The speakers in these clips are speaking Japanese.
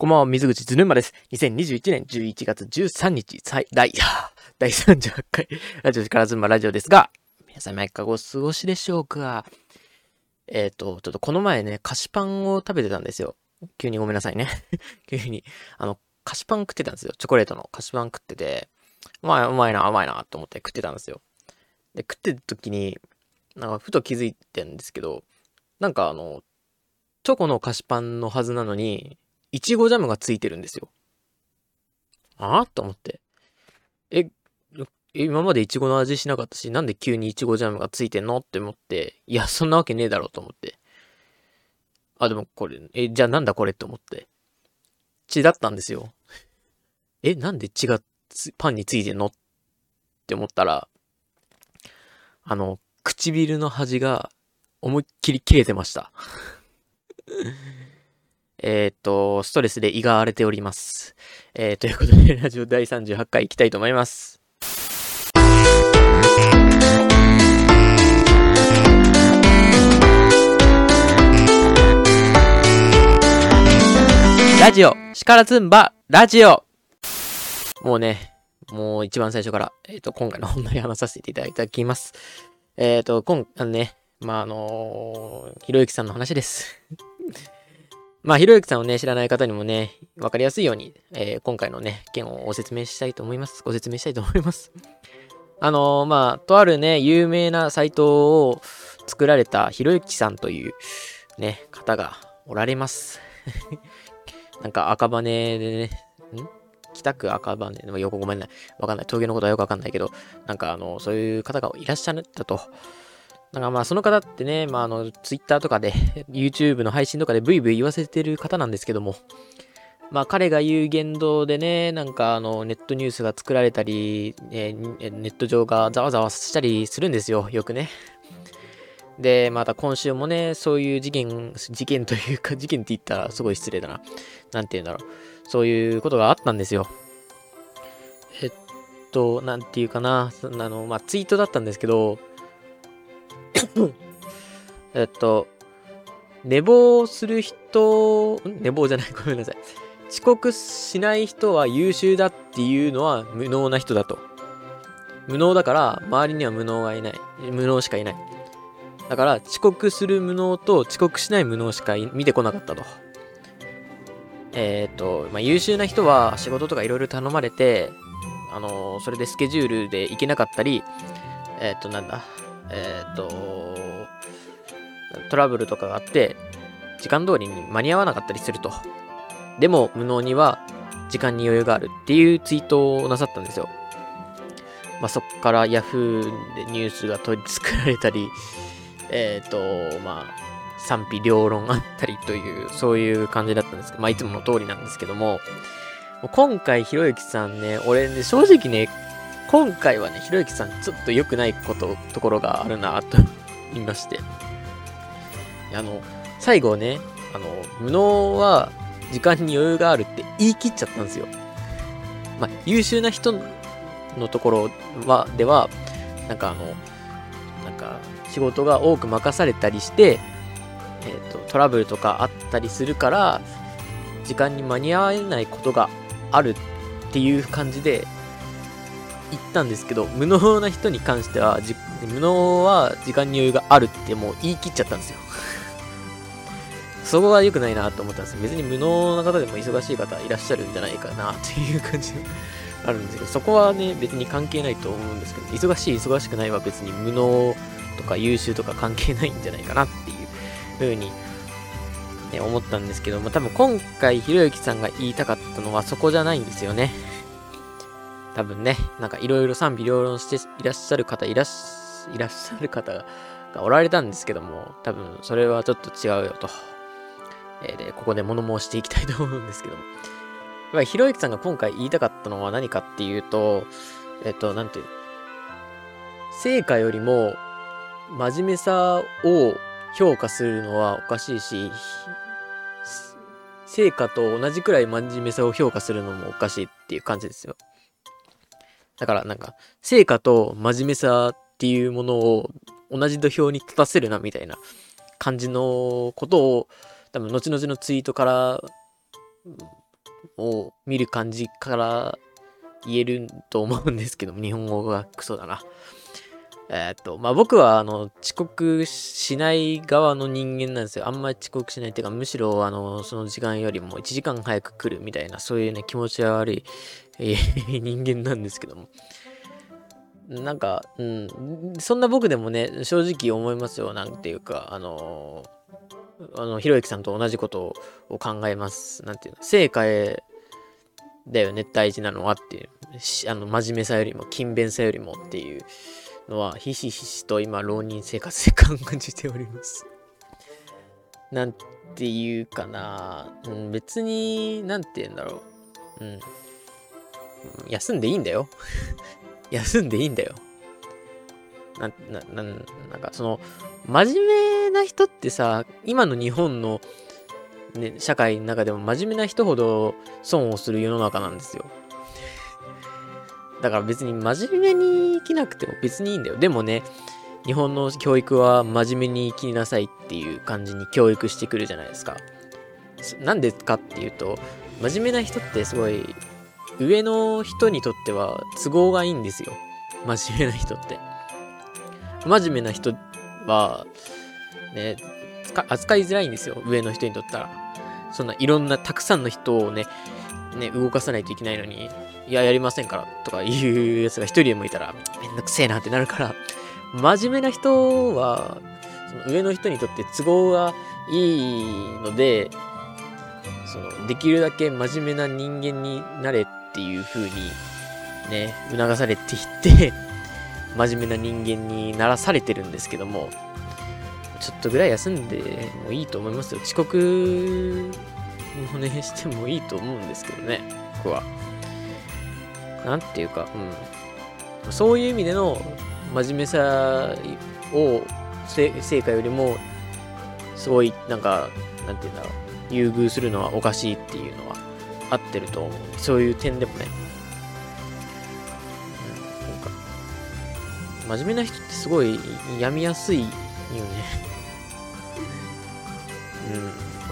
こんばんは、水口ずぬまです。2021年11月13日、最、第、第38回、ラジオからずんまラジオですが、皆さん、いかがお過ごしでしょうか？えっ、ー、と、ちょっとこの前ね、菓子パンを食べてたんですよ。急にごめんなさいね。急に、あの、菓子パン食ってたんですよ。チョコレートの菓子パン食ってて、まい、うまいな、うまいな、と思って食ってたんですよ。で、食ってる時に、なんか、ふと気づいてんですけど、なんかあの、チョコの菓子パンのはずなのに、いちごジャムがついてるんですよ。ああと思って。え、今までいちごの味しなかったし、なんで急にいちごジャムがついてんのって思って、いや、そんなわけねえだろうと思って。あ、でもこれ、え、じゃあなんだこれって思って。血だったんですよ。え、なんで血がパンについてんのって思ったら、あの、唇の端が思いっきり切れてました。えっと、ストレスで胃が荒れております。えー、ということで、ラジオ第38回いきたいと思います。ラジオ、シカラズンバ、ラジオもうね、もう一番最初から、えっ、ー、と、今回の本題話させていただきます。えっ、ー、と、今、あのね、まあ、あのー、ひろゆきさんの話です。まあ、ひろゆきさんをね、知らない方にもね、わかりやすいように、えー、今回のね、件をご説明したいと思います。ご説明したいと思います。あのー、まあ、とあるね、有名なサイトを作られたひろゆきさんというね、方がおられます。なんか赤羽でね、ん？北区赤羽でもよくごめんない。わかんない。峠のことはよくわかんないけど、なんかあの、そういう方がいらっしゃったと。なんかまあその方ってね、まああの、ツイッターとかで、YouTube の配信とかでブイブイ言わせてる方なんですけども、まあ彼が言う言動でね、なんかあの、ネットニュースが作られたり、えー、ネット上がざわざわしたりするんですよ、よくね。で、また今週もね、そういう事件、事件というか、事件って言ったらすごい失礼だな。なんて言うんだろう。そういうことがあったんですよ。えっと、なんていうかな。あの、まあ、ツイートだったんですけど、えっと、寝坊する人、寝坊じゃない、ごめんなさい。遅刻しない人は優秀だっていうのは無能な人だと。無能だから、周りには無能がいない。無能しかいない。だから、遅刻する無能と遅刻しない無能しか見てこなかったと。えっ、と、まあ、優秀な人は仕事とかいろいろ頼まれて、あのー、それでスケジュールで行けなかったり、えっ、と、なんだ、えっ、ー、と、トラブルとかがあって、時間通りに間に合わなかったりすると。でも、無能には時間に余裕があるっていうツイートをなさったんですよ。まあ、そっから Yahoo でニュースが取り作られたり、えっ、ー、と、まあ、賛否両論あったりという、そういう感じだったんですけど、まあ、いつもの通りなんですけども、今回、ひろゆきさんね、俺ね、正直ね、今回はね、ひろゆきさん、ちょっと良くないこと、ところがあるな、と言いまして。あの、最後ね、あの、無能は時間に余裕があるって言い切っちゃったんですよ。まあ、優秀な人のところは、では、なんかあの、なんか、仕事が多く任されたりして、えっ、ー、と、トラブルとかあったりするから、時間に間に合えないことがあるっていう感じで言ったんですけど、無能な人に関しては、無能は時間に余裕があるってもう言い切っちゃったんですよ。そこが良くないなと思ったんです別に無能な方でも忙しい方いらっしゃるんじゃないかなっていう感じがあるんですけど、そこはね、別に関係ないと思うんですけど、忙しい、忙しくないは別に無能とか優秀とか関係ないんじゃないかなっていう風に、ね、思ったんですけども、多分今回ひろゆきさんが言いたかったのはそこじゃないんですよね。多分ね、なんかいろいろ賛否両論していらっしゃる方いらっしゃる方がおられたんですけども、多分それはちょっと違うよと。えー、で、ここで物申していきたいと思うんですけども。やっぱりひろゆきさんが今回言いたかったのは何かっていうと、えっ、と、なんていう、成果よりも真面目さを評価するのはおかしいし、成果と同じくらい真面目さを評価するのもおかしいっていう感じですよ。だからなんか、成果と真面目さっていうものを同じ土俵に立たせるなみたいな感じのことを多分後々のツイートからを見る感じから言えると思うんですけど日本語がクソだな。え、っと、まあ、僕は、あの、遅刻しない側の人間なんですよ。あんまり遅刻しないっていうか、むしろ、あの、その時間よりも1時間早く来るみたいな、そういうね、気持ち悪い、人間なんですけども。なんか、うん、そんな僕でもね、正直思いますよ。なんていうか、あのあの、ひろゆきさんと同じことを考えます。なんていうの、成果へだよね、大事なのはっていう。あの、真面目さよりも、勤勉さよりもっていうのは、ひしひしと今、浪人生活で感じております。なんていうかな、うん、別に、なんて言うんだろう。うん。休んでいいんだよ。休んでいいんだよ。な、な、ななんかその、真面目な人ってさ、今の日本の、ね、社会の中でも真面目な人ほど損をする世の中なんですよ。だから別に真面目に生きなくても別にいいんだよ。でもね、日本の教育は真面目に生きなさいっていう感じに教育してくるじゃないですか。なんでかっていうと、真面目な人ってすごい上の人にとっては都合がいいんですよ。真面目な人って。真面目な人は、ね、扱いづらいんですよ。上の人にとったら。そんないろんなたくさんの人をね、ね、動かさないといけないのに、いや、やりませんからとかいうやつが一人でもいたら、めんどくせえなってなるから、真面目な人は、その上の人にとって都合がいいので、そのできるだけ真面目な人間になれっていう風にね、促されていって真面目な人間にならされてるんですけども、ちょっとぐらい休んでもいいと思いますよ。遅刻もね、してもいいと思うんですけどね、僕は。なんていうか、うん。そういう意味での真面目さを成果よりも、すごい、なんか、なんていうんだろう、優遇するのはおかしいっていうのは合ってると思う。そういう点でもね。うん、なんか、真面目な人ってすごい病みやすいよね。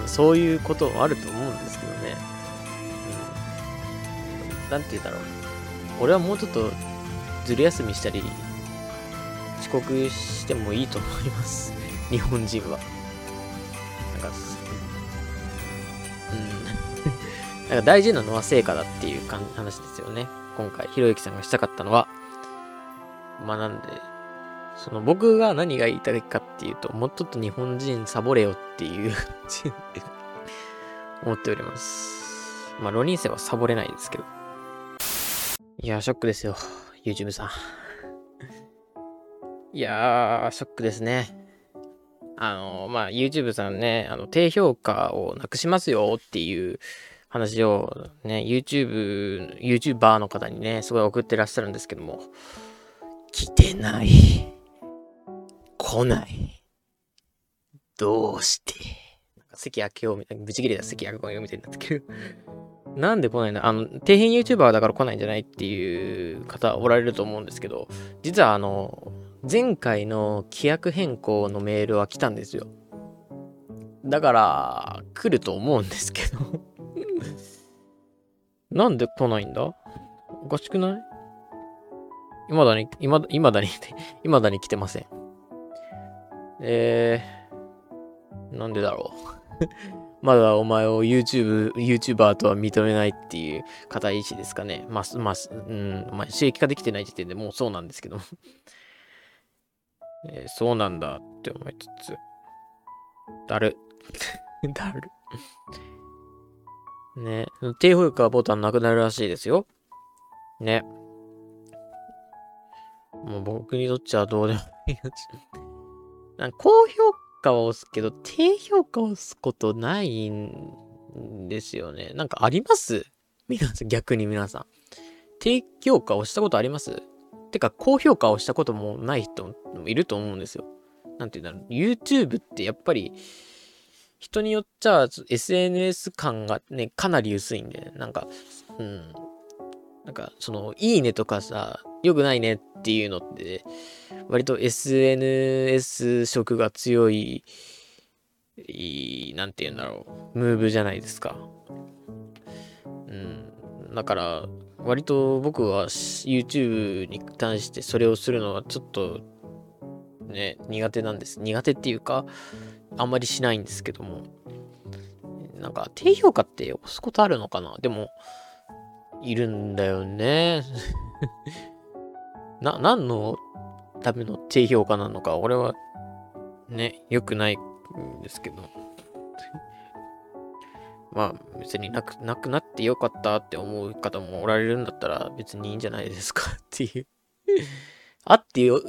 うん。そういうこともあると思うんですけどね。うん。なんて言うんだろう。俺はもうちょっとずる休みしたり、遅刻してもいいと思います。日本人は。なんか、うん。なんか大事なのは成果だっていう話ですよね。今回、ひろゆきさんがしたかったのは。まあなんで、その僕が何が言いたいかっていうと、もうちょっと日本人サボれよっていう 思っております。まあ、浪人生はサボれないですけど。いやーショックですよ。YouTube さん。いやー、ショックですね。あの、まあ、YouTube さんね、あの、低評価をなくしますよっていう話をね、YouTube、YouTuber の方にね、すごい送ってらっしゃるんですけども、来てない。来ない。どうして？なんか関明夫みたいな、ブチ切れた関明夫みたいになってくる。なんで来ないの？あの、底辺 YouTuber だから来ないんじゃないっていう方おられると思うんですけど、実はあの、前回の規約変更のメールは来たんですよ。だから、来ると思うんですけど なんで来ないんだ？おかしくない？未だに、未だに、未だに来てません。えー、なんでだろう まだお前を YouTube、YouTuber とは認めないっていう固い意志ですかね。まあ、まあ、うん、まあ、刺激化できてない時点でもうそうなんですけども えー、そうなんだって思いつつ、だる。だる。ね。低評価ボタンなくなるらしいですよ。ね。もう僕にとっちゃどうでもいいな。高評価は押すけど、低評価を押すことないんですよね。なんかあります？皆さん、逆に皆さん。低評価を押したことあります？てか、高評価をしたこともない人もいると思うんですよ。なんて言うんだろう。YouTube ってやっぱり、人によっちゃ SNS 感がね、かなり薄いんで、なんか、うん。なんか、その、いいねとかさ、良くないねっていうのって、割と SNS 色が強い、いい、なんて言うんだろう、ムーブじゃないですか。うんだから、割と僕は YouTube に対してそれをするのはちょっとね、苦手なんです。苦手っていうか、あんまりしないんですけども。なんか、低評価って押すことあるのかな？でも、いるんだよね。な、何のための低評価なのか、俺は、ね、良くないんですけど。まあ、別になく、なくなってよかったって思う方もおられるんだったら別にいいんじゃないですか っていうあってよ、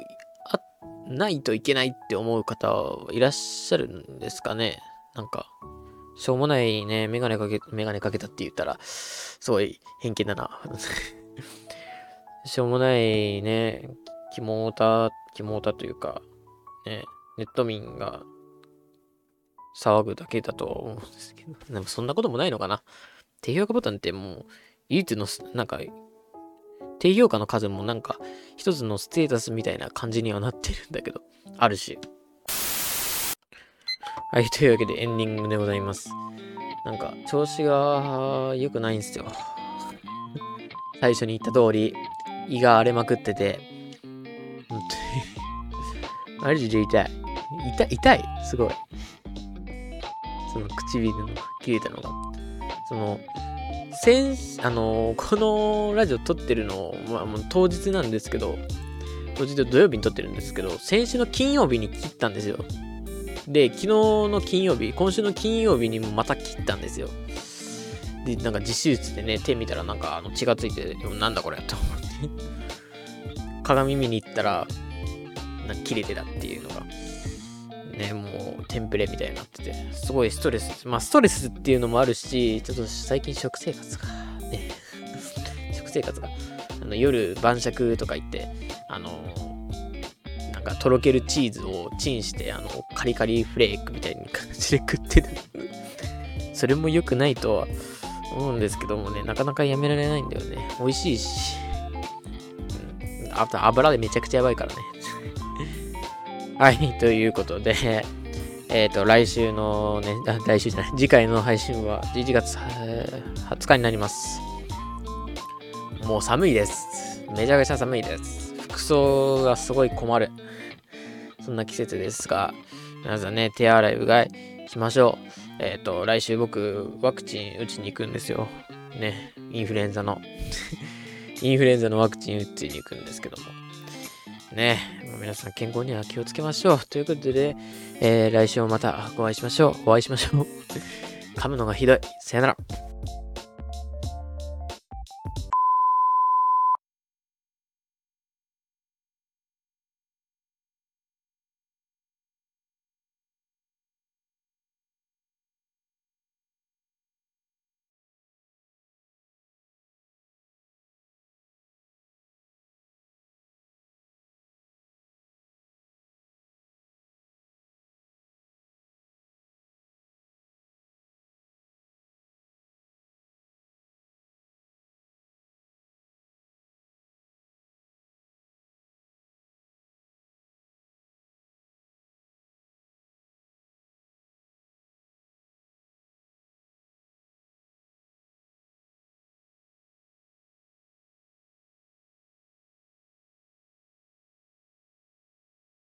あ、ないといけないって思う方はいらっしゃるんですかねなんか、しょうもないね、メガネかけ、メガネかけたって言ったら、すごい偏見だな。しょうもないね、キモータ、キモータというか、ね、ネット民が騒ぐだけだと思うんですけど、でもそんなこともないのかな。低評価ボタンってもう、唯一の、なんか、低評価の数もなんか、一つのステータスみたいな感じにはなってるんだけど、あるし。はい、というわけでエンディングでございます。なんか、調子が良くないんですよ。最初に言った通り、胃が荒れまくってて、本当に マジで痛い。痛い、痛いすごい。その唇の切れたのが。その、先、あのこのラジオ撮ってるの、まあ、もう当日なんですけど、当日土曜日に撮ってるんですけど、先週の金曜日に切ったんですよ。で、昨日の金曜日、今週の金曜日にもまた切ったんですよ。で、なんか実手術でね、手見たらなんかあの血がついて、なんだこれと思って。鏡見に行ったら、なんか切れてたっていうのが、ね、もうテンプレみたいになってて、すごいストレス。まあストレスっていうのもあるし、ちょっと最近食生活が、ね、食生活が、あの夜晩酌とか言って、あのかとろけるチーズをチンして、あの、カリカリフレークみたいな感じで食ってる それも良くないとは思うんですけどもね、なかなかやめられないんだよね。美味しいし。うん、あと油でめちゃくちゃやばいからね。はい、ということで、えっ、ー、と、来週のね、来週じゃない、次回の配信は11月20日になります。もう寒いです。めちゃくちゃ寒いです。服装がすごい困る。そんな季節ですが、皆さんね、手洗い、うがいしましょう。えっ、ー、と、来週僕、ワクチン打ちに行くんですよ。ね、インフルエンザの。インフルエンザのワクチン打ちに行くんですけども。ね、皆さん健康には気をつけましょう。ということで、えー、来週もまたお会いしましょう。お会いしましょう。噛むのがひどい。さよなら。